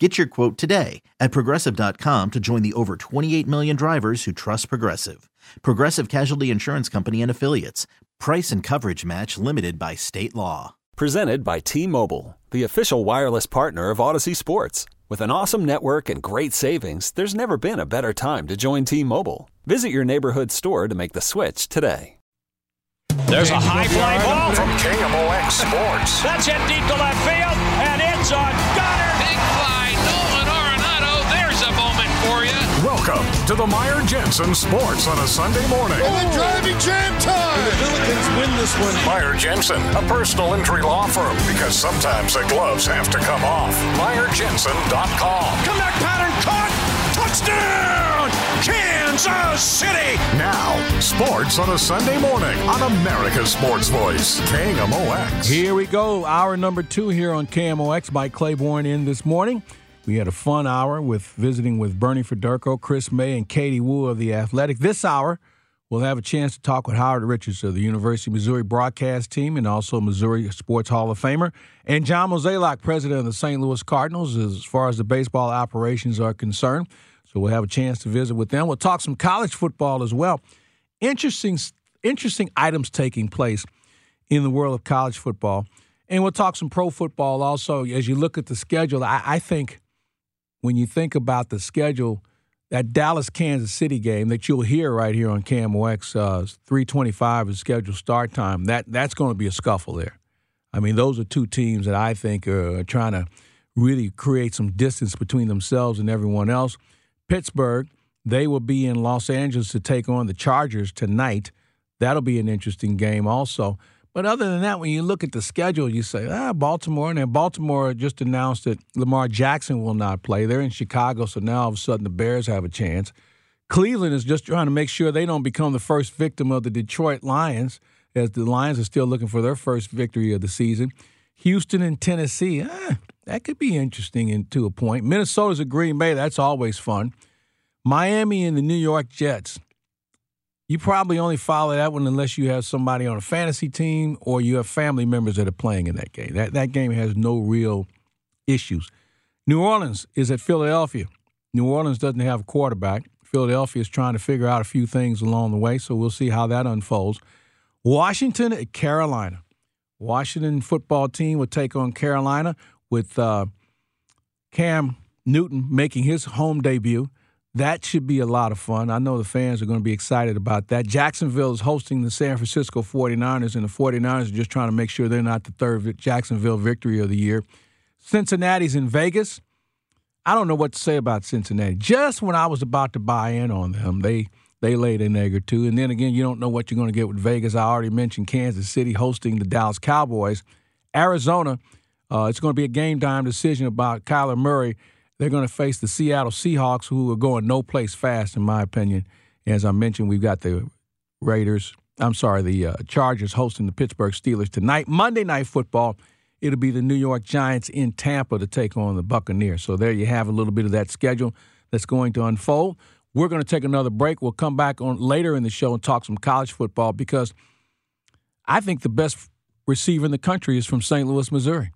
Get your quote today at progressive.com to join the over 28 million drivers who trust Progressive. Progressive Casualty Insurance Company and Affiliates. Price and coverage match limited by state law. Presented by T Mobile, the official wireless partner of Audacy Sports. With an awesome network and great savings, there's never been a better time to join T Mobile. Visit your neighborhood store to make the switch today. There's a high fly ball from KMOX Sports. That's hit deep to left field, and it's on Goddard. Big Welcome to the Meyer Jensen Sports on a Sunday morning. And the driving jam time. And the Billikens win this one. Meyer Jensen, a personal injury law firm, because sometimes the gloves have to come off. MeyerJensen.com. Comeback pattern caught. Touchdown, Kansas City. Now, sports on a Sunday morning on America's Sports Voice, KMOX. Here we go. Hour number two here on KMOX. by Claiborne in this morning. We had a fun hour with visiting with Bernie Federko, Chris May, and Katie Woo of The Athletic. This hour, we'll have a chance to talk with Howard Richards of the University of Missouri broadcast team and also Missouri Sports Hall of Famer, and John Mozeliak, president of the St. Louis Cardinals, as far as the baseball operations are concerned. So we'll have a chance to visit with them. We'll talk some college football as well. Interesting, interesting items taking place in the world of college football. And we'll talk some pro football also. As you look at the schedule, I, I think when you think about the schedule, that Dallas Kansas City game that you'll hear right here on KMOX, uh, 325 is scheduled start time. That that's going to be a scuffle there. I mean, those are two teams that I think are trying to really create some distance between themselves and everyone else. Pittsburgh, they will be in Los Angeles to take on the Chargers tonight. That'll be an interesting game also. But other than that, when you look at the schedule, you say, ah, Baltimore. And then Baltimore just announced that Lamar Jackson will not play. They're in Chicago, so now all of a sudden the Bears have a chance. Cleveland is just trying to make sure they don't become the first victim of the Detroit Lions, as the Lions are still looking for their first victory of the season. Houston and Tennessee, ah, that could be interesting in, to a point. Minnesota's a Green Bay, that's always fun. Miami and the New York Jets. You probably only follow that one unless you have somebody on a fantasy team or you have family members that are playing in that game. That that game has no real issues. New Orleans is at Philadelphia. New Orleans doesn't have a quarterback. Philadelphia is trying to figure out a few things along the way, so we'll see how that unfolds. Washington at Carolina. Washington football team will take on Carolina with uh, Cam Newton making his home debut. That should be a lot of fun. I know the fans are going to be excited about that. Jacksonville is hosting the San Francisco 49ers, and the 49ers are just trying to make sure they're not the third Jacksonville victory of the year. Cincinnati's in Vegas. I don't know what to say about Cincinnati. Just when I was about to buy in on them, they they laid an egg or two. And then again, you don't know what you're going to get with Vegas. I already mentioned Kansas City hosting the Dallas Cowboys. Arizona, uh, it's going to be a game time decision about Kyler Murray they're going to face the Seattle Seahawks, who are going no place fast, in my opinion. As I mentioned, we've got the Raiders. I'm sorry, the uh, Chargers hosting the Pittsburgh Steelers tonight. Monday Night Football, it'll be the New York Giants in Tampa to take on the Buccaneers. So there you have a little bit of that schedule that's going to unfold. We're going to take another break. We'll come back on later in the show and talk some college football because I think the best receiver in the country is from St. Louis, Missouri.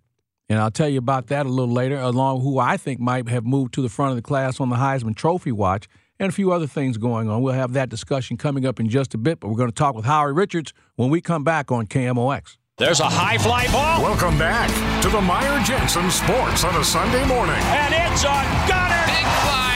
And I'll tell you about that a little later, along with who I think might have moved to the front of the class on the Heisman Trophy watch, and a few other things going on. We'll have that discussion coming up in just a bit, but we're going to talk with Howard Richards when we come back on KMOX. There's a high fly ball. Welcome back to the Meyer Jensen Sports on a Sunday morning. And it's on Goddard. Big fly, Nolan Arenado.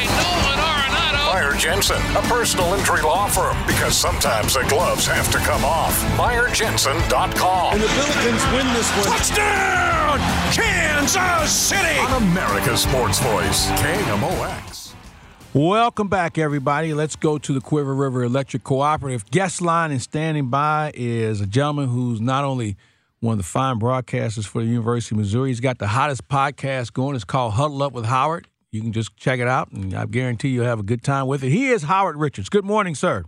Meyer Jensen, a personal injury law firm, because sometimes the gloves have to come off. MeyerJensen.com. And the Billikens win this one. Touchdown, Kansas City. On America's Sports Voice, KMOX. Welcome back, everybody. Let's go to the Cuivre River Electric Cooperative. Guest line and standing by is a gentleman who's not only one of the fine broadcasters for the University of Missouri, he's got the hottest podcast going. It's called Huddle Up with Howard. You can just check it out, and I guarantee you'll have a good time with it. He is Howard Richards. Good morning, sir.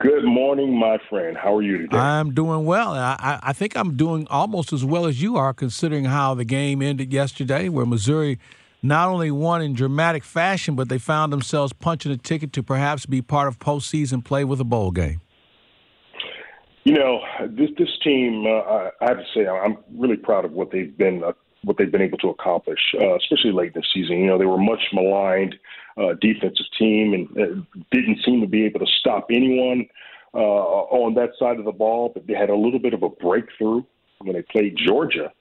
Good morning, my friend. How are you today? I'm doing well. I, I think I'm doing almost as well as you are, considering how the game ended yesterday, where Missouri not only won in dramatic fashion, but they found themselves punching a ticket to perhaps be part of postseason play with a bowl game. You know, this this team, uh, I have to say, I'm really proud of what they've been uh, what they've been able to accomplish, uh, especially late the season. You know, they were much maligned uh, defensive team and uh, didn't seem to be able to stop anyone uh, on that side of the ball. But they had a little bit of a breakthrough when they played Georgia.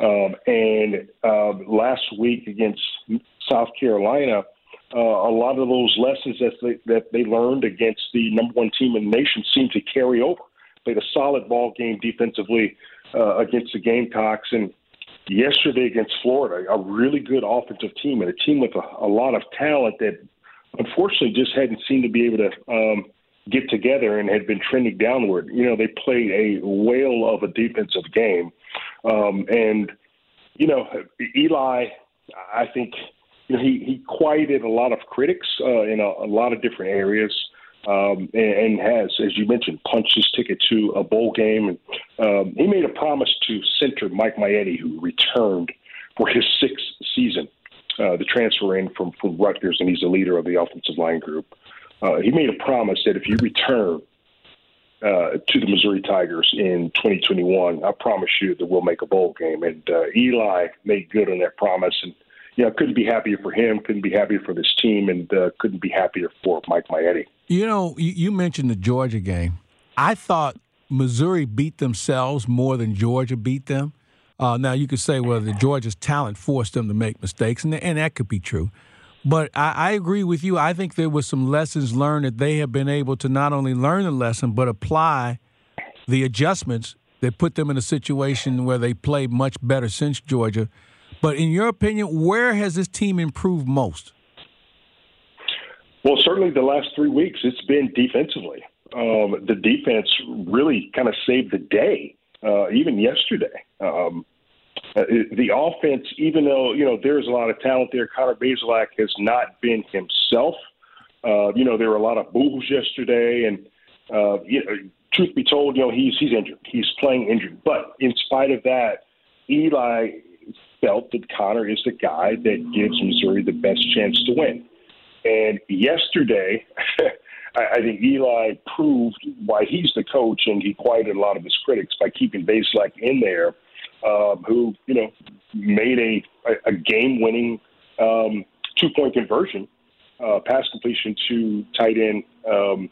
Um, and uh, last week against South Carolina, uh, a lot of those lessons that they, that they learned against the number one team in the nation seemed to carry over. Played a solid ball game defensively uh, against the Gamecocks, and yesterday against Florida, a really good offensive team and a team with a, a lot of talent that unfortunately just hadn't seemed to be able to um, get together and had been trending downward. You know, they played a whale of a defensive game. Um, and, you know, Eli, I think, you know, he, he quieted a lot of critics uh, in a, a lot of different areas um, and, and, has, as you mentioned, punched his ticket to a bowl game. And um, he made a promise to center Mike Maietti, who returned for his sixth season, uh, the transfer in from, from Rutgers, and he's the leader of the offensive line group. Uh, he made a promise that if you return uh, to the Missouri Tigers in 2021, I promise you that we'll make a bowl game. And uh, Eli made good on that promise, and you know, couldn't be happier for him, couldn't be happier for this team, and uh, couldn't be happier for Mike Maietti. You know, you mentioned the Georgia game. I thought Missouri beat themselves more than Georgia beat them. Uh, now you could say, well, the Georgia's talent forced them to make mistakes, and, and that could be true. But I, I, agree with you. I think there was some lessons learned that they have been able to not only learn the lesson but apply the adjustments that put them in a situation where they play much better since Georgia. But in your opinion, where has this team improved most? Well, certainly the last three weeks, it's been defensively. Um, the defense really kind of saved the day, uh, even yesterday. Um, uh, the offense, even though you know there's a lot of talent there, Connor Bazelak has not been himself. Uh, you know there were a lot of boos yesterday, and uh, you know, truth be told, you know he's he's injured. He's playing injured, but in spite of that, Eli felt that Connor is the guy that gives Missouri the best chance to win. And yesterday, I, I think Eli proved why he's the coach, and he quieted a lot of his critics by keeping Bazelak in there, um, who you know made a a, a game-winning um, two-point conversion uh, pass completion to tight end um,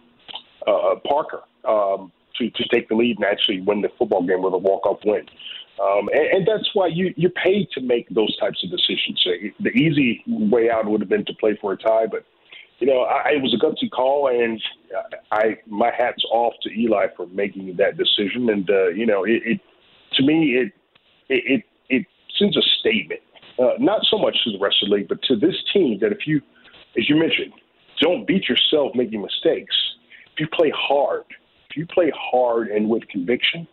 uh, Parker um, to to take the lead and actually win the football game with a walk-off win. Um, and, and, that's why you, you're paid to make those types of decisions. The easy way out would have been to play for a tie, but you know, I, it was a gutsy call, and I my hat's off to Eli for making that decision. And uh, you know, it, it to me it it it sends a statement, uh, not so much to the rest of the league, but to this team that if you, as you mentioned, don't beat yourself making mistakes. If you play hard, if you play hard and with conviction,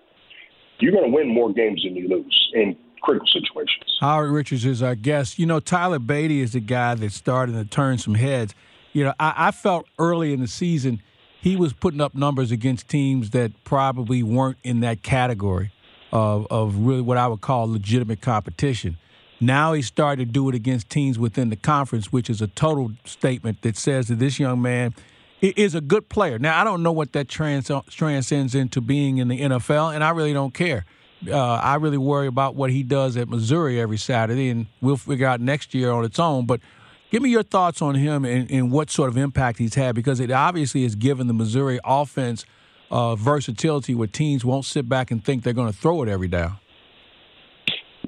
you're going to win more games than you lose in critical situations. Howard Richards is our guest. You know, Tyler Badie is the guy that started to turn some heads. You know, I, I felt early in the season he was putting up numbers against teams that probably weren't in that category of, of really what I would call legitimate competition. Now he's started to do it against teams within the conference, which is a total statement that says that this young man – is a good player. Now, I don't know what that trans- transcends into being in the NFL, and I really don't care. Uh, I really worry about what he does at Missouri every Saturday, and we'll figure out next year on its own. But give me your thoughts on him and, and what sort of impact he's had, because it obviously has given the Missouri offense uh, versatility where teams won't sit back and think they're going to throw it every down.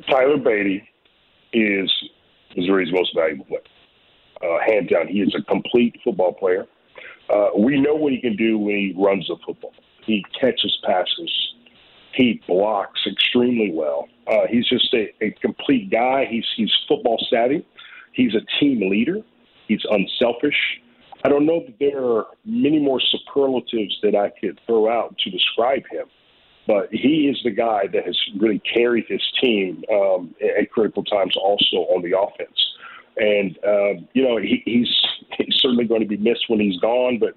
Tyler Badie is Missouri's most valuable player. Uh, down, he is a complete football player. Uh, we know what he can do when he runs the football. He catches passes. He blocks extremely well. Uh, he's just a, a complete guy. He's he's football savvy. He's a team leader. He's unselfish. I don't know that there are many more superlatives that I could throw out to describe him, but he is the guy that has really carried his team um, at critical times, also on the offense. And uh, you know, he, he's he's certainly going to be missed when he's gone. But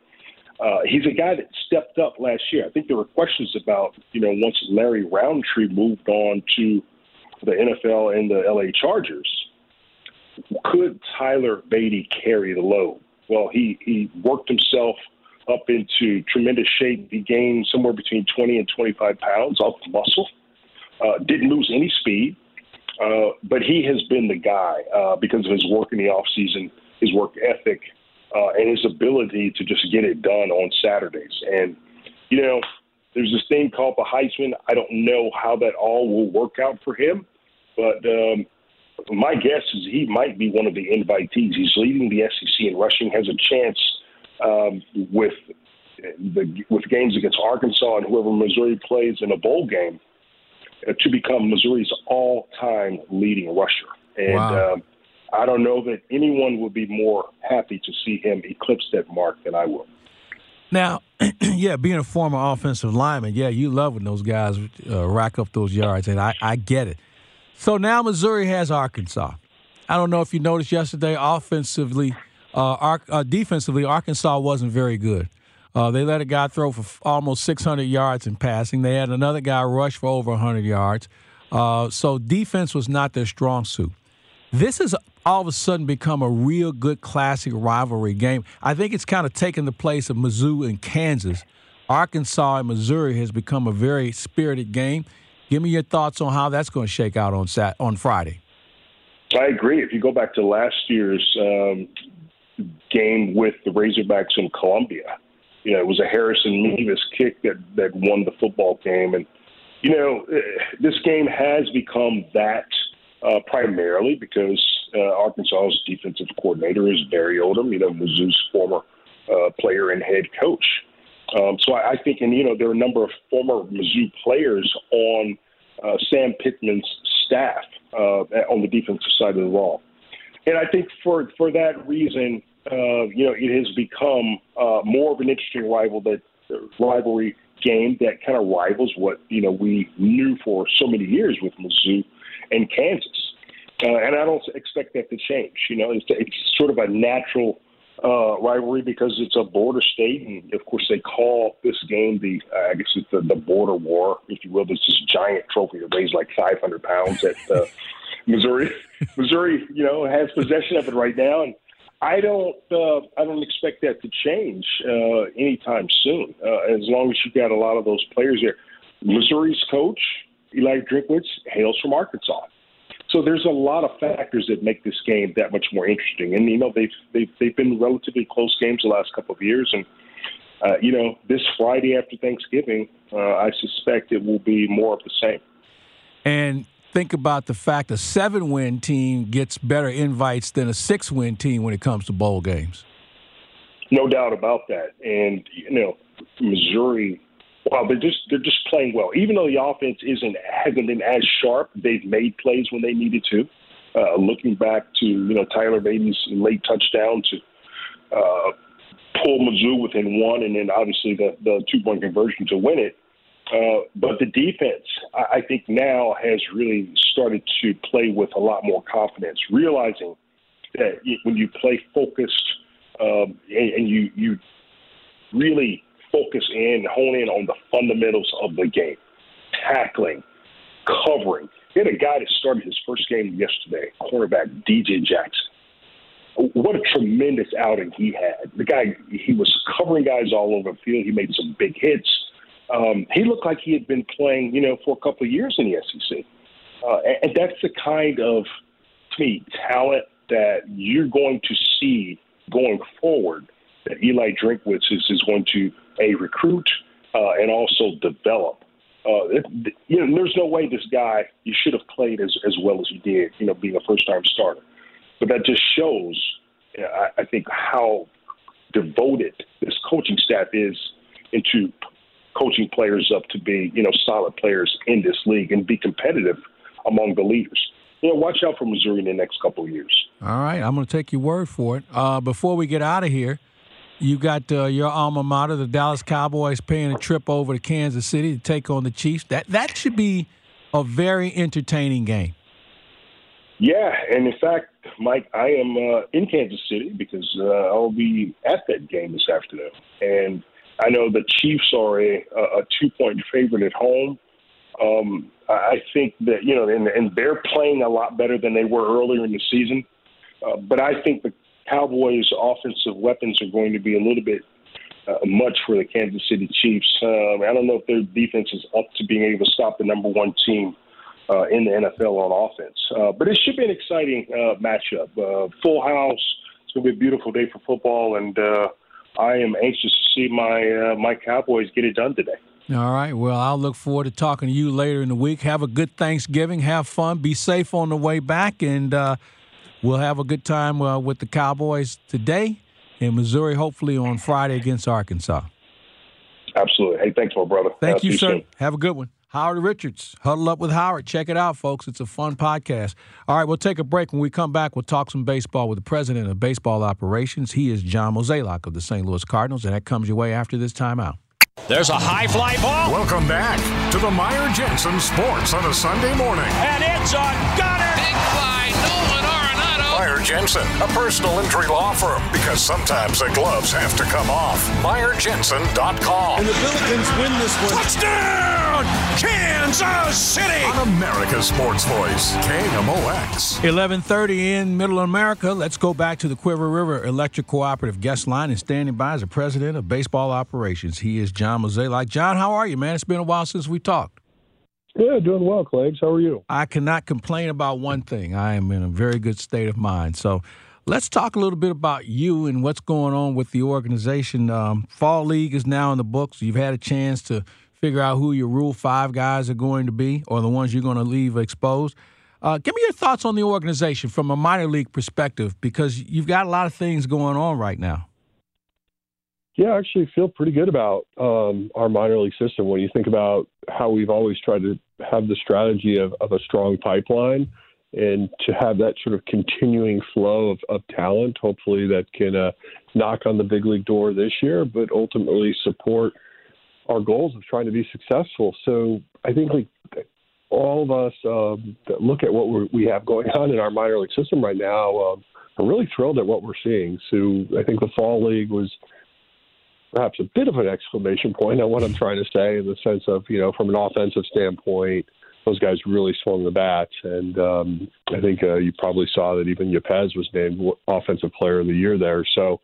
Uh, he's a guy that stepped up last year. I think there were questions about, you know, once Larry Rountree moved on to the NFL and the LA Chargers, could Tyler Badie carry the load? Well, he, he worked himself up into tremendous shape. He gained somewhere between 20 and 25 pounds off muscle. Uh, didn't lose any speed, uh, but he has been the guy uh, because of his work in the off season, his work ethic, uh, and his ability to just get it done on Saturdays. And you know, there's this thing called the Heisman. I don't know how that all will work out for him, but um, my guess is he might be one of the invitees. He's leading the SEC in rushing, has a chance um, with the with games against Arkansas and whoever Missouri plays in a bowl game to become Missouri's all-time leading rusher. And wow. um, I don't know that anyone would be more happy to see him eclipse that mark than I will. Now, yeah, being a former offensive lineman, yeah, you love when those guys uh, rack up those yards, and I, I get it. So now Missouri has Arkansas. I don't know if you noticed yesterday, offensively, uh, uh, defensively, Arkansas wasn't very good. Uh, they let a guy throw for almost 600 yards in passing. They had another guy rush for over 100 yards. Uh, so defense was not their strong suit. This has all of a sudden become a real good classic rivalry game. I think it's kind of taken the place of Mizzou and Kansas. Arkansas and Missouri has become a very spirited game. Give me your thoughts on how that's going to shake out on Sat- on Friday. I agree. If you go back to last year's um, game with the Razorbacks in Columbia, you know, it was a Harrison Mevis kick that that won the football game, and you know, eh, this game has become that uh, primarily because uh, Arkansas's defensive coordinator is Barry Odom, you know, Mizzou's former uh, player and head coach. Um, so I, I think, and you know, there are a number of former Mizzou players on uh, Sam Pittman's staff uh, on the defensive side of the ball, and I think for for that reason, uh, you know, it has become uh, more of an interesting rival that uh, rivalry game that kind of rivals what you know we knew for so many years with Mizzou and Kansas, uh, and I don't expect that to change. You know, it's, it's sort of a natural uh, rivalry because it's a border state, and of course they call this game the uh, I guess it's the, the border war, if you will. There's this giant trophy that weighs like 500 pounds at uh, Missouri. Missouri, you know, has possession of it right now, and I don't uh, I don't expect that to change uh, anytime soon. Uh, as long as you've got a lot of those players there. Missouri's coach Eli Drinkwitz hails from Arkansas, so there's a lot of factors that make this game that much more interesting. And you know they've they've they've been relatively close games the last couple of years, and uh, you know this Friday after Thanksgiving, uh, I suspect it will be more of the same. And think about the fact a seven win team gets better invites than a six win team when it comes to bowl games. No doubt about that. And, you know, Missouri, well, they're just they're just playing well. Even though the offense isn't hasn't been as sharp, they've made plays when they needed to. Uh, looking back to you know Tyler Badie's late touchdown to uh, pull Mizzou within one, and then obviously the the two point conversion to win it. Uh, but the defense, I, I think now has really started to play with a lot more confidence, realizing that when you play focused um, and, and you you really focus in, hone in on the fundamentals of the game, tackling, covering. We had a guy that started his first game yesterday, cornerback DJ Jackson. What a tremendous outing he had. The guy, he was covering guys all over the field. He made some big hits um, he looked like he had been playing, you know, for a couple of years in the SEC. Uh, and, and that's the kind of, to me, talent that you're going to see going forward that Eli Drinkwitz is, is going to a recruit uh, and also develop. Uh, it, you know, there's no way this guy you should have played as as well as he did. You know, being a first time starter, but that just shows, you know, I, I think, how devoted this coaching staff is into coaching players up to be, you know, solid players in this league and be competitive among the leaders. You know, watch out for Missouri in the next couple of years. All right, I'm going to take your word for it. Uh, before we get out of here, you got uh, your alma mater, the Dallas Cowboys, paying a trip over to Kansas City to take on the Chiefs. That that should be a very entertaining game. Yeah, and in fact, Mike, I am uh, in Kansas City because uh, I'll be at that game this afternoon, and – I know the Chiefs are a, a two point favorite at home. Um, I think that you know, and, and they're playing a lot better than they were earlier in the season. Uh, but I think the Cowboys' offensive weapons are going to be a little bit uh, much for the Kansas City Chiefs. Um, I don't know if their defense is up to being able to stop the number one team uh, in the NFL on offense. Uh, but it should be an exciting uh, matchup. Uh, full house. It's going to be a beautiful day for football, and uh, I am anxious to see my uh, my Cowboys get it done today. All right. Well, I'll look forward to talking to you later in the week. Have a good Thanksgiving. Have fun. Be safe on the way back, and uh, we'll have a good time uh, with the Cowboys today in Missouri. Hopefully on Friday against Arkansas. Absolutely. Hey, thanks, my brother. Thank you, sir. Soon. Have a good one. Howard Richards, Huddle Up with Howard. Check it out, folks. It's a fun podcast. All right, we'll take a break. When we come back, we'll talk some baseball with the president of baseball operations. He is John Mozeliak of the St. Louis Cardinals, and that comes your way after this timeout. There's a high fly ball. Welcome back to the Meyer Jensen Sports on a Sunday morning. And it's on Gunner. Big fly, Nolan Arenado. Meyer Jensen, a personal injury law firm, because sometimes the gloves have to come off. MeyerJensen.com. And the Billikens win this one. Touchdown, Kansas City. On America's Sports Voice, KMOX. 1130 in Middle America. Let's go back to the Cuivre River Electric Cooperative guest line and standing by is the president of baseball operations. He is John Mozeliak. John, how are you, man? It's been a while since we talked. Yeah, doing well, Claves. How are you? I cannot complain about one thing. I am in a very good state of mind. So let's talk a little bit about you and what's going on with the organization. Um, Fall League is now in the books. You've had a chance to figure out who your Rule 5 guys are going to be or the ones you're going to leave exposed. Uh, give me your thoughts on the organization from a minor league perspective because you've got a lot of things going on right now. Yeah, I actually feel pretty good about um, our minor league system when you think about how we've always tried to have the strategy of, of a strong pipeline and to have that sort of continuing flow of, of talent, hopefully that can uh, knock on the big league door this year, but ultimately support our goals of trying to be successful. So I think like all of us um, that look at what we have going on in our minor league system right now um, are really thrilled at what we're seeing. So I think the fall league was – perhaps a bit of an exclamation point on what I'm trying to say in the sense of, you know, from an offensive standpoint, those guys really swung the bats. And um, I think uh, you probably saw that even Yepez was named Offensive Player of the Year there. So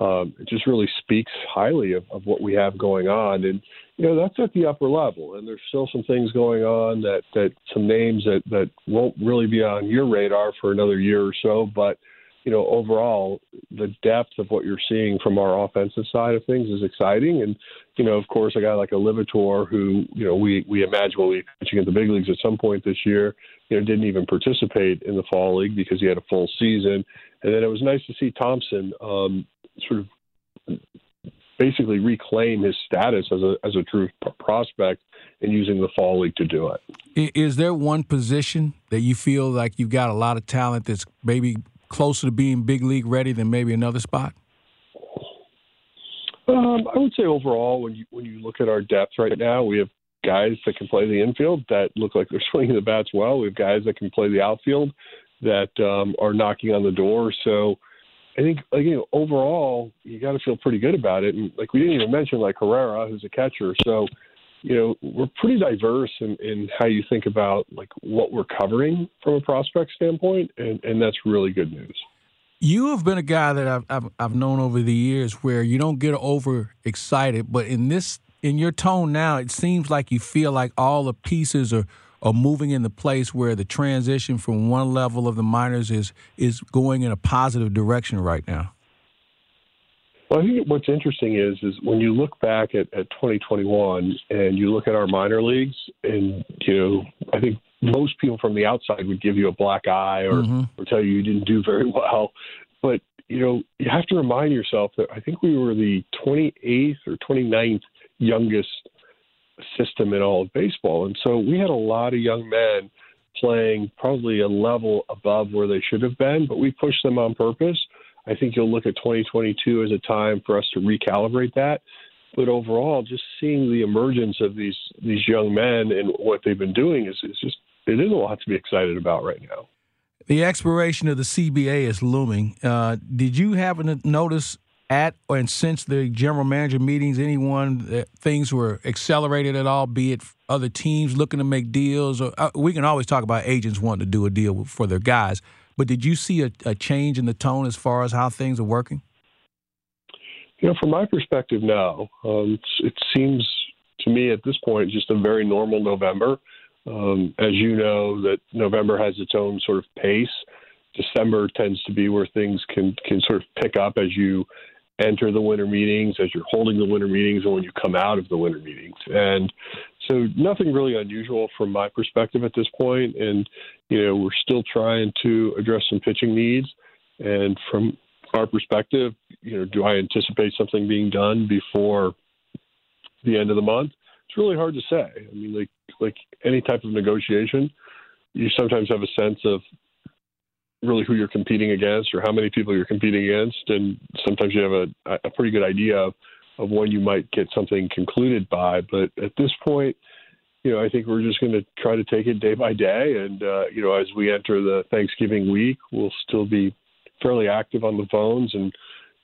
um, it just really speaks highly of, of what we have going on. And, you know, that's at the upper level. And there's still some things going on that, that some names that, that won't really be on your radar for another year or so. But, you know, overall, the depth of what you're seeing from our offensive side of things is exciting. And, you know, of course, a guy like a Liberatore, who, you know, we, we imagine will be pitching at the big leagues at some point this year, you know, didn't even participate in the fall league because he had a full season. And then it was nice to see Thompson um, sort of basically reclaim his status as a as a true prospect and using the fall league to do it. Is there one position that you feel like you've got a lot of talent that's maybe closer to being big league ready than maybe another spot? Um, I would say overall, when you when you look at our depth right now, we have guys that can play the infield that look like they're swinging the bats well. We have guys that can play the outfield that um, are knocking on the door. So I think, know, overall, you got to feel pretty good about it. And like we didn't even mention like Herrera, who's a catcher. So you know, we're pretty diverse in, in how you think about like what we're covering from a prospect standpoint, and, and that's really good news. You have been a guy that I've, I've, I've known over the years where you don't get over excited, but in this in your tone now, it seems like you feel like all the pieces are are moving in the place where the transition from one level of the minors is is going in a positive direction right now. Well, I think what's interesting is is when you look back at, at 2021 and you look at our minor leagues, and you know, I think most people from the outside would give you a black eye or, mm-hmm. or tell you you didn't do very well. But you know, you have to remind yourself that I think we were the 28th or 29th youngest system in all of baseball, and so we had a lot of young men playing probably a level above where they should have been, but we pushed them on purpose I think you'll look at 2022 as a time for us to recalibrate that. But overall, just seeing the emergence of these these young men and what they've been doing is, is just it is a lot to be excited about right now. The expiration of the CBA is looming. Uh, did you happen to notice at and since the general manager meetings, anyone that things were accelerated at all, be it other teams looking to make deals, or uh, we can always talk about agents wanting to do a deal for their guys. But did you see a, a change in the tone as far as how things are working? You know, from my perspective, no. Um, it seems to me at this point just a very normal November. Um, as you know, that November has its own sort of pace. December tends to be where things can can sort of pick up as you enter the winter meetings, as you're holding the winter meetings, and when you come out of the winter meetings. And so, nothing really unusual from my perspective at this point. And you know, we're still trying to address some pitching needs. And from our perspective, you know, do I anticipate something being done before the end of the month? It's really hard to say. I mean, like like any type of negotiation, you sometimes have a sense of really who you're competing against or how many people you're competing against, and sometimes you have a, a pretty good idea of, of when you might get something concluded by. But at this point, you know, I think we're just going to try to take it day by day, and uh, you know, as we enter the Thanksgiving week, we'll still be fairly active on the phones and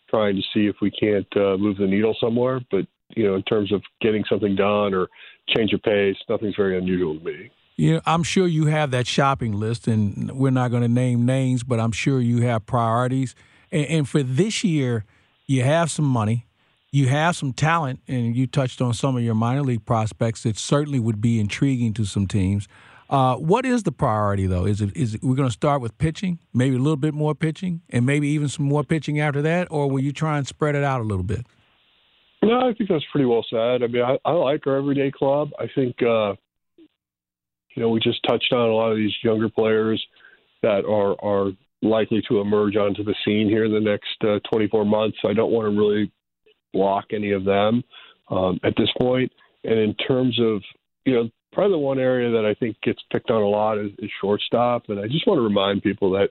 trying to see if we can't uh, move the needle somewhere. But you know, in terms of getting something done or change of pace, nothing's very unusual to me. You know, I'm sure you have that shopping list, and we're not going to name names, but I'm sure you have priorities. And, and, for this year, you have some money, you have some talent, and you touched on some of your minor league prospects that certainly would be intriguing to some teams. Uh, what is the priority, though? Is it is it, we're going to start with pitching, maybe a little bit more pitching, and maybe even some more pitching after that, or will you try and spread it out a little bit? No, I think that's pretty well said. I mean, I, I like our everyday club. I think, uh, you know, we just touched on a lot of these younger players that are are likely to emerge onto the scene here in the next uh, 24 months. I don't want to really block any of them um, at this point. And in terms of, you know, probably the one area that I think gets picked on a lot is, is shortstop. And I just want to remind people that,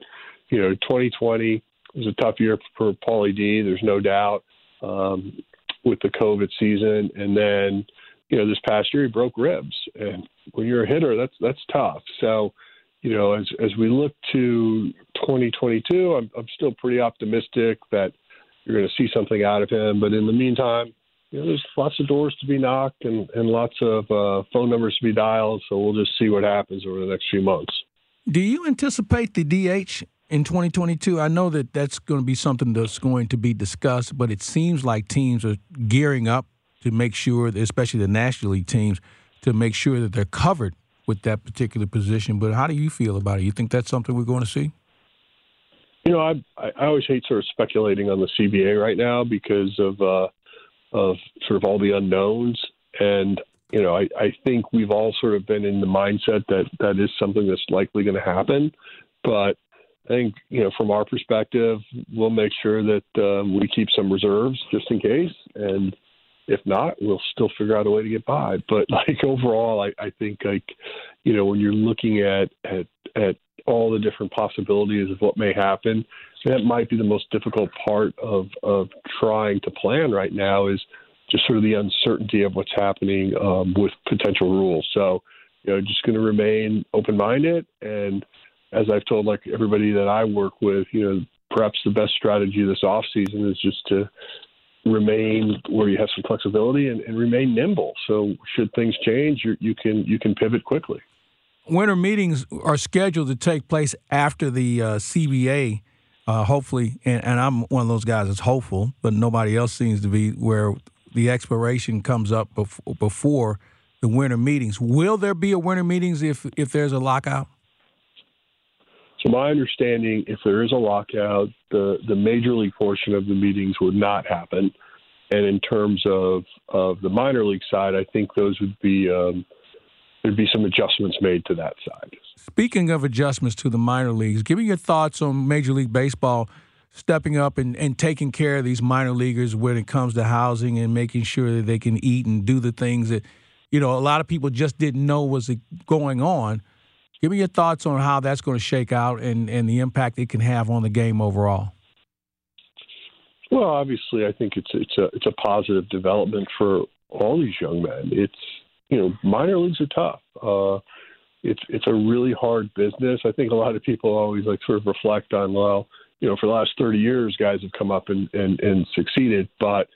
you know, 2020 was a tough year for Paulie D. There's no doubt um, with the COVID season, and then you know this past year he broke ribs. And when you're a hitter, that's that's tough. So, you know, as as we look to 2022, I'm I'm still pretty optimistic that you're going to see something out of him. But in the meantime, you know, there's lots of doors to be knocked and, and lots of uh, phone numbers to be dialed. So we'll just see what happens over the next few months. Do you anticipate the DH in 2022? I know that that's going to be something that's going to be discussed, but it seems like teams are gearing up to make sure, especially the National League teams, to make sure that they're covered with that particular position. But how do you feel about it? You think that's something we're going to see? You know, I I always hate sort of speculating on the CBA right now because of uh, of sort of all the unknowns. And, you know, I, I think we've all sort of been in the mindset that that is something that's likely going to happen. But I think, you know, from our perspective, we'll make sure that um, we keep some reserves just in case. And if not, we'll still figure out a way to get by. But like overall, I, I think like, you know, when you're looking at, at, at all the different possibilities of what may happen, that might be the most difficult part of of trying to plan right now is just sort of the uncertainty of what's happening um, with potential rules. So, you know, just going to remain open minded, and as I've told like everybody that I work with, you know, perhaps the best strategy this off season is just to remain where you have some flexibility and, and remain nimble. So, should things change, you, you can you can pivot quickly. Winter meetings are scheduled to take place after the uh, CBA uh, hopefully, and, and, I'm one of those guys that's hopeful, but nobody else seems to be where the expiration comes up before, before the winter meetings. Will there be a winter meetings if if there's a lockout? So my understanding, if there is a lockout, the the major league portion of the meetings would not happen, and in terms of of the minor league side, I think those would be um, there'd be some adjustments made to that side. Speaking of adjustments to the minor leagues, give me your thoughts on Major League Baseball stepping up and, and taking care of these minor leaguers when it comes to housing and making sure that they can eat and do the things that, you know, a lot of people just didn't know was going on. Give me your thoughts on how that's going to shake out and, and the impact it can have on the game overall. Well, obviously, I think it's it's a it's a positive development for all these young men. It's you know, minor leagues are tough. Uh, it's it's a really hard business. I think a lot of people always like sort of reflect on, well, you know, for the last 30 years, guys have come up and, and, and succeeded. But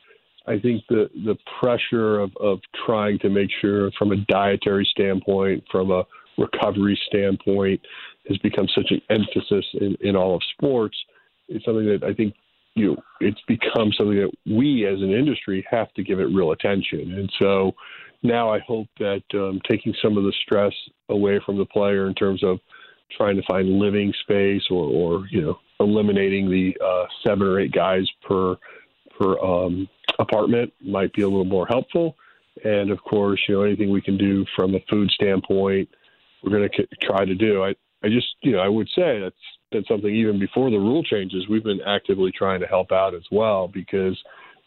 I think the, the pressure of, of trying to make sure from a dietary standpoint, from a recovery standpoint, has become such an emphasis in, in all of sports. It's something that I think you know, it's become something that we as an industry have to give it real attention. And so now I hope that um, taking some of the stress away from the player in terms of trying to find living space or, or you know, eliminating the uh, seven or eight guys per per um, apartment might be a little more helpful. And of course, you know, anything we can do from a food standpoint, we're going to try to do. I, I just, you know, I would say that's that's something even before the rule changes, we've been actively trying to help out as well because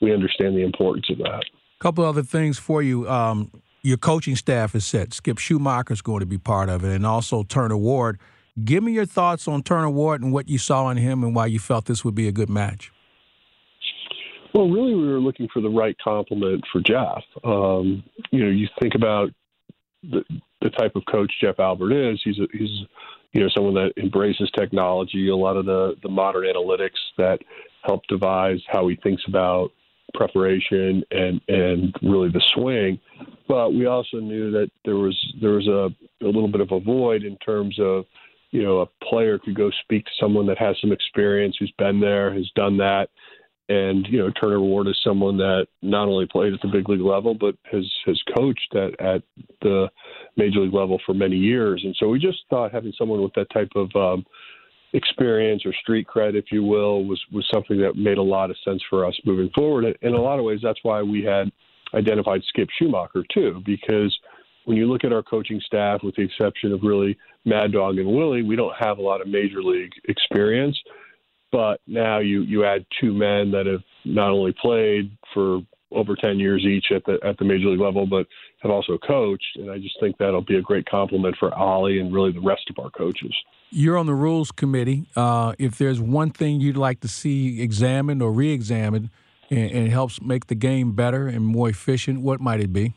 we understand the importance of that. A couple other things for you. Um, your coaching staff is set. Skip Schumaker is going to be part of it, and also Turner Ward. Give me your thoughts on Turner Ward and what you saw in him and why you felt this would be a good match. Well, really, we were looking for the right complement for Jeff. Um, you know, you think about the, the type of coach Jeff Albert is. He's a, he's you know someone that embraces technology, a lot of the the modern analytics that help devise how he thinks about preparation and and really the swing. But we also knew that there was there was a, a little bit of a void in terms of you know a player could go speak to someone that has some experience, who's been there, has done that, and you know Turner Ward is someone that not only played at the big league level but has has coached at at the major league level for many years, and so we just thought having someone with that type of um, experience or street cred, if you will, was was something that made a lot of sense for us moving forward. In a lot of ways, that's why we had identified Skip Schumaker too, because when you look at our coaching staff, with the exception of really Mad Dog and Willie, we don't have a lot of major league experience. But now you you add two men that have not only played for over 10 years each at the at the major league level, but have also coached, and I just think that'll be a great complement for Ollie and really the rest of our coaches. You're on the rules committee. Uh, if there's one thing you'd like to see examined or re-examined, and, and helps make the game better and more efficient, what might it be?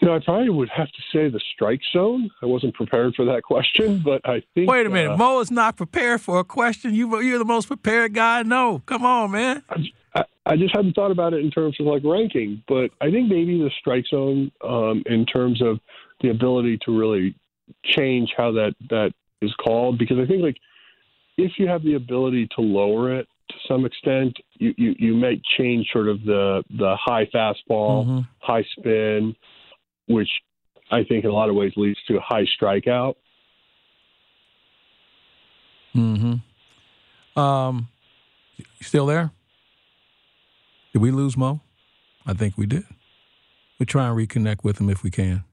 You know, I probably would have to say the strike zone. I wasn't prepared for that question, but I think. Wait a minute, uh, Mo is not prepared for a question. You, you're the most prepared guy I know. Come on, man. I, I just hadn't thought about it in terms of like ranking, but I think maybe the strike zone, um, in terms of the ability to really change how that that is called, because I think like if you have the ability to lower it to some extent, you you, you may change sort of the the high fastball, mm-hmm. high spin, which I think in a lot of ways leads to a high strikeout. Mm hmm. Um. Still there? Did we lose Mo? I think we did. We try and reconnect with him if we can.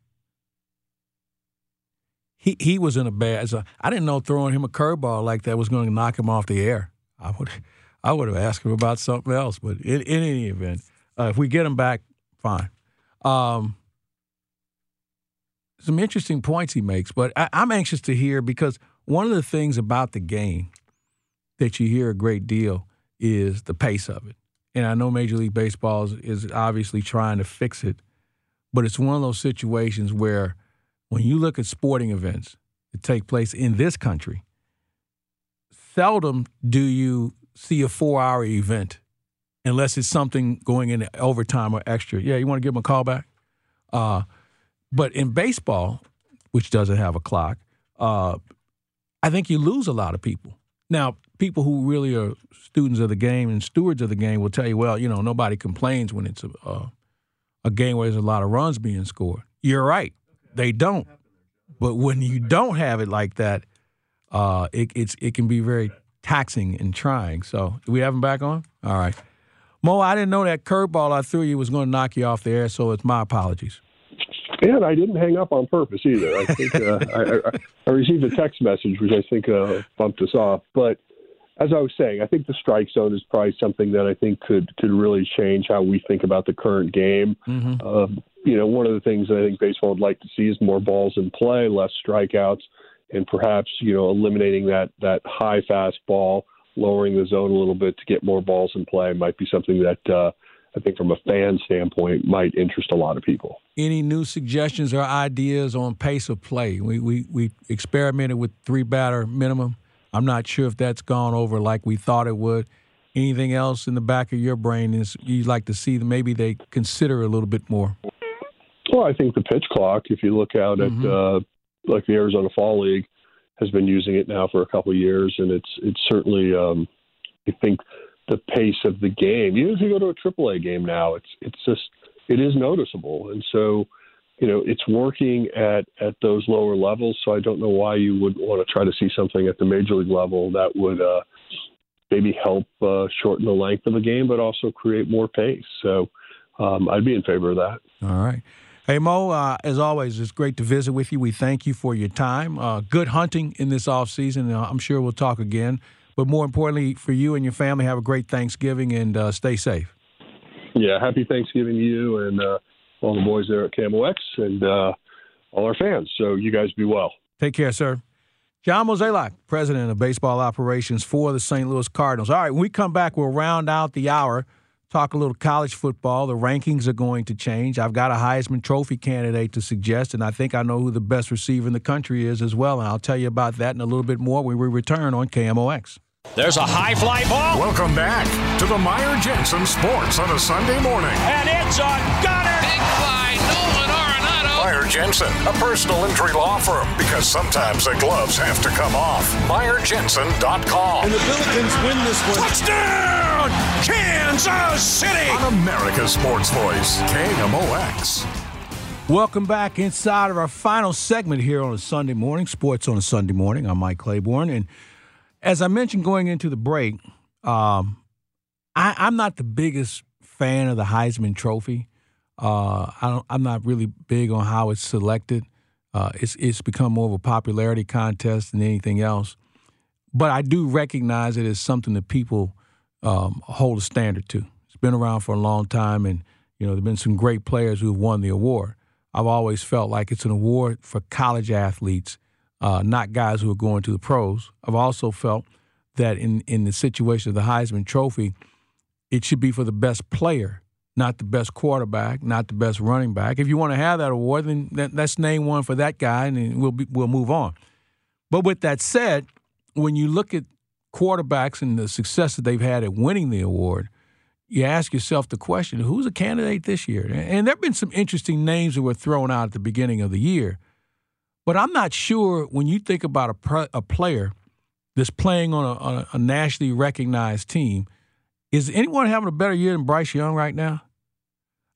He he was in a bad. So I didn't know throwing him a curveball like that was going to knock him off the air. I would I would have asked him about something else. But in, in any event, uh, if we get him back, fine. Um, some interesting points he makes, but I, I'm anxious to hear because one of the things about the game that you hear a great deal is the pace of it and I know Major League Baseball is, is obviously trying to fix it, but it's one of those situations where when you look at sporting events that take place in this country, seldom do you see a four hour event unless it's something going in overtime or extra. Yeah, you want to give them a call back? Uh, but in baseball, which doesn't have a clock, uh, I think you lose a lot of people. Now, people who really are students of the game and stewards of the game will tell you, well, you know, nobody complains when it's a, a, a game where there's a lot of runs being scored. You're right, they don't. But when you don't have it like that, uh, it, it's it can be very taxing and trying. So, do we have him back on? All right, Mo. I didn't know that curveball I threw you was going to knock you off the air, so it's my apologies. And I didn't hang up on purpose either. I think uh, I, I, I, received a text message which I think uh, bumped us off. But as I was saying, I think the strike zone is probably something that I think could could really change how we think about the current game. Mm-hmm. Um, you know, one of the things that I think baseball would like to see is more balls in play, less strikeouts, and perhaps you know eliminating that that high fastball, lowering the zone a little bit to get more balls in play might be something that uh, I think from a fan standpoint might interest a lot of people. Any new suggestions or ideas on pace of play? We we we experimented with three batter minimum I'm not sure if that's gone over like we thought it would. Anything else in the back of your brain is you'd like to see maybe they consider a little bit more? Well, I think the pitch clock, if you look out mm-hmm. at uh, like the Arizona Fall League, has been using it now for a couple of years, and it's it's certainly um, I think the pace of the game. Even if you go to a AAA game now, it's it's just it is noticeable, and so you know it's working at at those lower levels. So I don't know why you would want to try to see something at the major league level that would uh, maybe help uh, shorten the length of the game, but also create more pace. So um, I'd be in favor of that. All right. Hey, Mo, uh, as always, it's great to visit with you. We thank you for your time. Uh, good hunting in this off season. I'm sure we'll talk again. But more importantly, for you and your family, have a great Thanksgiving and uh, stay safe. Yeah, happy Thanksgiving to you and uh, all the boys there at KMOX and uh, all our fans. So you guys be well. Take care, sir. John Mozeliak, president of baseball operations for the St. Louis Cardinals. All right, when we come back, we'll round out the hour talk a little college football. The rankings are going to change. I've got a Heisman Trophy candidate to suggest, and I think I know who the best receiver in the country is as well. And I'll tell you about that in a little bit more when we return on KMOX. There's a high fly ball. Welcome back to the Meyer Jensen Sports on a Sunday morning. And it's a gunner. Big fly, Nolan Arenado. Meyer Jensen, a personal injury law firm, because sometimes the gloves have to come off. MeyerJensen.com. And the Billikens win this one. Touchdown, Kansas City. On America's Sports Voice, KMOX. Welcome back inside of our final segment here on a Sunday morning, Sports on a Sunday morning. I'm Mike Claiborne, and as I mentioned going into the break, um, I, am not the biggest fan of the Heisman Trophy. Uh, I am not really big on how it's selected. Uh, it's it's become more of a popularity contest than anything else. But I do recognize it as something that people um, hold a standard to. It's been around for a long time, and you know there've been some great players who have won the award. I've always felt like it's an award for college athletes uh, not guys who are going to the pros. I've also felt that in, in the situation of the Heisman Trophy, it should be for the best player, not the best quarterback, not the best running back. If you want to have that award, then let's name one for that guy, and we'll be, we'll move on. But with that said, when you look at quarterbacks and the success that they've had at winning the award, you ask yourself the question: Who's a candidate this year? And there have been some interesting names that were thrown out at the beginning of the year. But I'm not sure when you think about a, a player that's playing on a, on a nationally recognized team, is anyone having a better year than Bryce Young right now?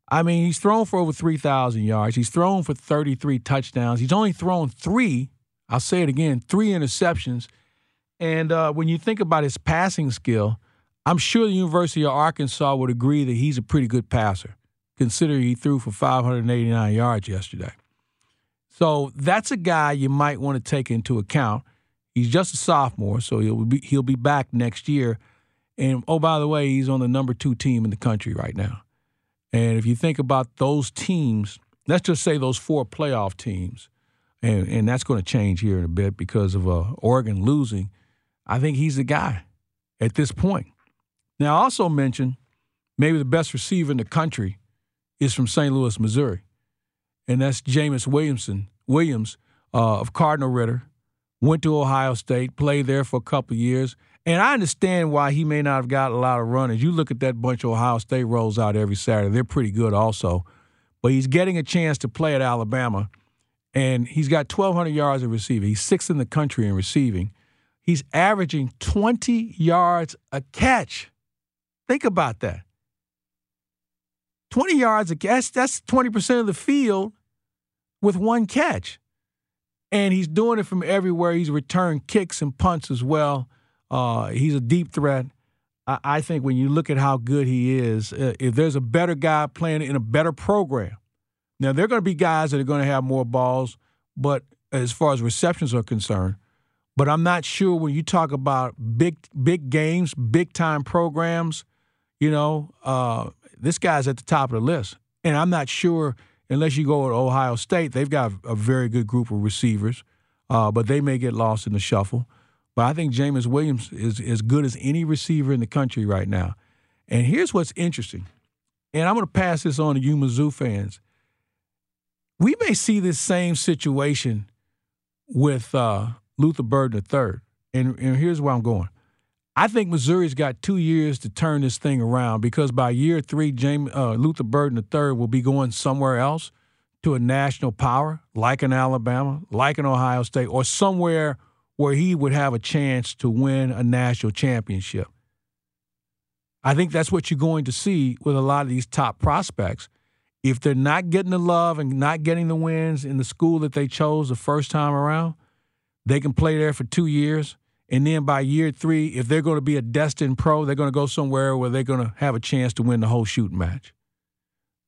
I mean, he's thrown for over 3,000 yards. He's thrown for 33 touchdowns. He's only thrown three, I'll say it again, three interceptions. And uh, when you think about his passing skill, I'm sure the University of Arkansas would agree that he's a pretty good passer, considering he threw for 589 yards yesterday. So that's a guy you might want to take into account. He's just a sophomore, so he'll be he'll be back next year. And oh, by the way, he's on the number two team in the country right now. And if you think about those teams, let's just say those four playoff teams, and, and that's going to change here in a bit because of uh, Oregon losing. I think he's the guy at this point. Now, I also mentioned maybe the best receiver in the country is from St. Louis, Missouri and that's Jameson Williamson Williams uh, of Cardinal Ritter. Went to Ohio State, played there for a couple years, and I understand why he may not have got a lot of run. As you look at that bunch of Ohio State rolls out every Saturday, they're pretty good also. But he's getting a chance to play at Alabama, and he's got 1,200 yards of receiving. He's sixth in the country in receiving. He's averaging 20 yards a catch. Think about that. 20 yards a catch, that's 20% of the field with one catch. And he's doing it from everywhere. He's returned kicks and punts as well. Uh, he's a deep threat. I, I, think when you look at how good he is, uh, if there's a better guy playing in a better program, now there are going to be guys that are going to have more balls, but as far as receptions are concerned, but I'm not sure when you talk about big big games, big time programs, you know, uh, this guy's at the top of the list. And I'm not sure, unless you go to Ohio State, they've got a very good group of receivers, uh, but they may get lost in the shuffle. But I think Jameson Williams is as good as any receiver in the country right now. And here's what's interesting, and I'm going to pass this on to you, Mizzou fans. We may see this same situation with uh, Luther Burden III. and, and here's where I'm going. I think Missouri's got two years to turn this thing around because by year three, James uh, Luther Burden III will be going somewhere else to a national power, like an Alabama, like an Ohio State, or somewhere where he would have a chance to win a national championship. I think that's what you're going to see with a lot of these top prospects. If they're not getting the love and not getting the wins in the school that they chose the first time around, they can play there for two years. And then by year three, if they're going to be a destined pro, they're going to go somewhere where they're going to have a chance to win the whole shooting match.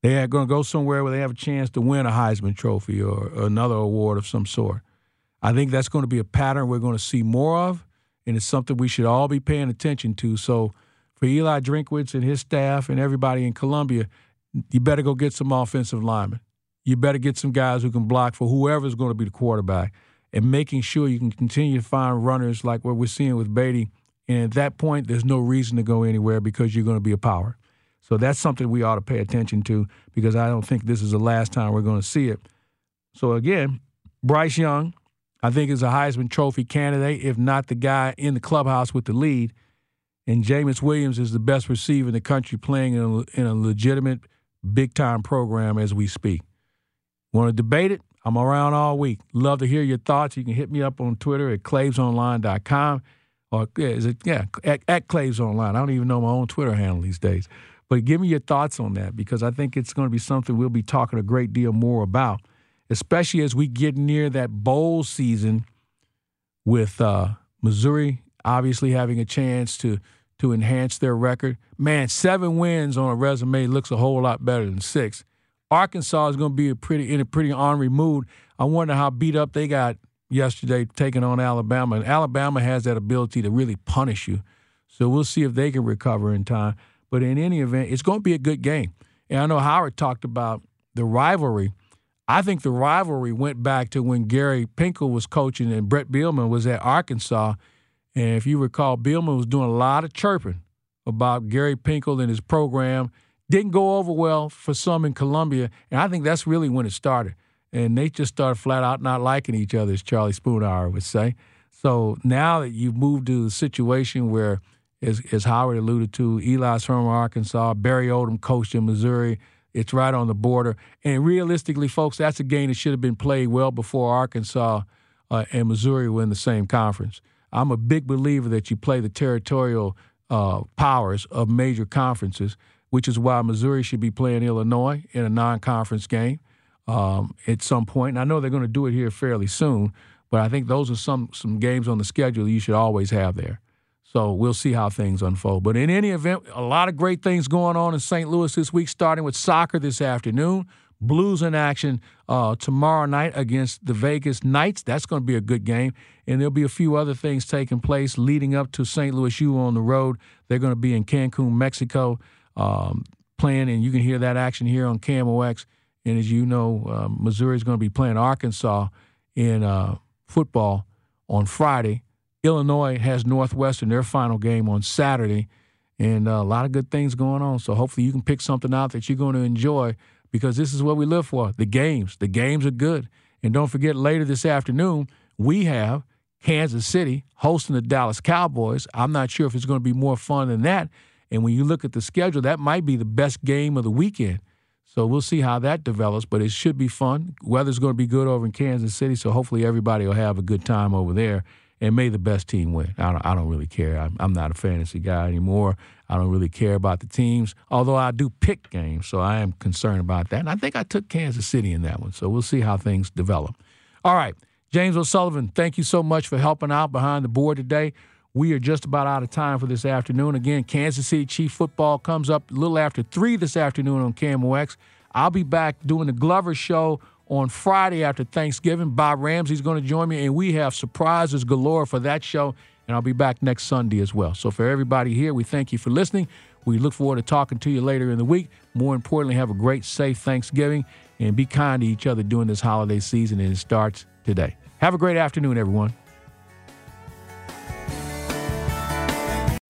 They're going to go somewhere where they have a chance to win a Heisman Trophy or another award of some sort. I think that's going to be a pattern we're going to see more of, and it's something we should all be paying attention to. So, for Eli Drinkwitz and his staff and everybody in Columbia, you better go get some offensive linemen. You better get some guys who can block for whoever's going to be the quarterback, and making sure you can continue to find runners like what we're seeing with Badie. And at that point, there's no reason to go anywhere because you're going to be a power. So that's something we ought to pay attention to because I don't think this is the last time we're going to see it. So again, Bryce Young, I think is a Heisman Trophy candidate, if not the guy in the clubhouse with the lead. And Jameson Williams is the best receiver in the country playing in a, in a legitimate big time program as we speak. Want to debate it? I'm around all week. Love to hear your thoughts. You can hit me up on Twitter at clavesonline.com or is it yeah at, at clavesonline. I don't even know my own Twitter handle these days. But give me your thoughts on that because I think it's going to be something we'll be talking a great deal more about especially as we get near that bowl season with uh, Missouri obviously having a chance to to enhance their record. Man, seven wins on a resume looks a whole lot better than six. Arkansas is going to be a pretty in a pretty ornery mood. I wonder how beat up they got yesterday taking on Alabama. And Alabama has that ability to really punish you. So we'll see if they can recover in time. But in any event, it's going to be a good game. And I know Howard talked about the rivalry I think the rivalry went back to when Gary Pinkel was coaching and Brett Bielema was at Arkansas. And if you recall, Bielema was doing a lot of chirping about Gary Pinkel and his program. Didn't go over well for some in Columbia. And I think that's really when it started. And they just started flat out not liking each other, as Charlie Spoonhour would say. So now that you've moved to the situation where, as, as Howard alluded to, Eli's from Arkansas, Barry Odom coached in Missouri – it's right on the border. And realistically, folks, that's a game that should have been played well before Arkansas uh, and Missouri were in the same conference. I'm a big believer that you play the territorial uh, powers of major conferences, which is why Missouri should be playing Illinois in a non conference game um, at some point. And I know they're going to do it here fairly soon, but I think those are some, some games on the schedule you should always have there. So we'll see how things unfold. But in any event, a lot of great things going on in St. Louis this week, starting with soccer this afternoon. Blues in action uh, tomorrow night against the Vegas Knights. That's going to be a good game. And there'll be a few other things taking place leading up to St. Louis U on the road. They're going to be in Cancun, Mexico, um, playing, and you can hear that action here on KMOX. And as you know, uh, Missouri is going to be playing Arkansas in uh, football on Friday. Illinois has Northwestern their final game on Saturday, and uh, a lot of good things going on. So hopefully you can pick something out that you're going to enjoy because this is what we live for the games. The games are good. And don't forget, later this afternoon, we have Kansas City hosting the Dallas Cowboys. I'm not sure if it's going to be more fun than that. And when you look at the schedule, that might be the best game of the weekend. So we'll see how that develops, but it should be fun. Weather's going to be good over in Kansas City, so hopefully everybody will have a good time over there and may the best team win. I don't, I don't really care. I'm, I'm, not a fantasy guy anymore. I don't really care about the teams, although I do pick games, so I am concerned about that. And I think I took Kansas City in that one, so we'll see how things develop. All right, James O'Sullivan, thank you so much for helping out behind the board today. We are just about out of time for this afternoon. Again, Kansas City Chief football comes up a little after 3 this afternoon on KMOX. I'll be back doing the Glover Show on Friday after Thanksgiving. Bob Ramsey's going to join me, and we have surprises galore for that show. And I'll be back next Sunday as well. So, for everybody here, we thank you for listening. We look forward to talking to you later in the week. More importantly, have a great, safe Thanksgiving and be kind to each other during this holiday season, and it starts today. Have a great afternoon, everyone.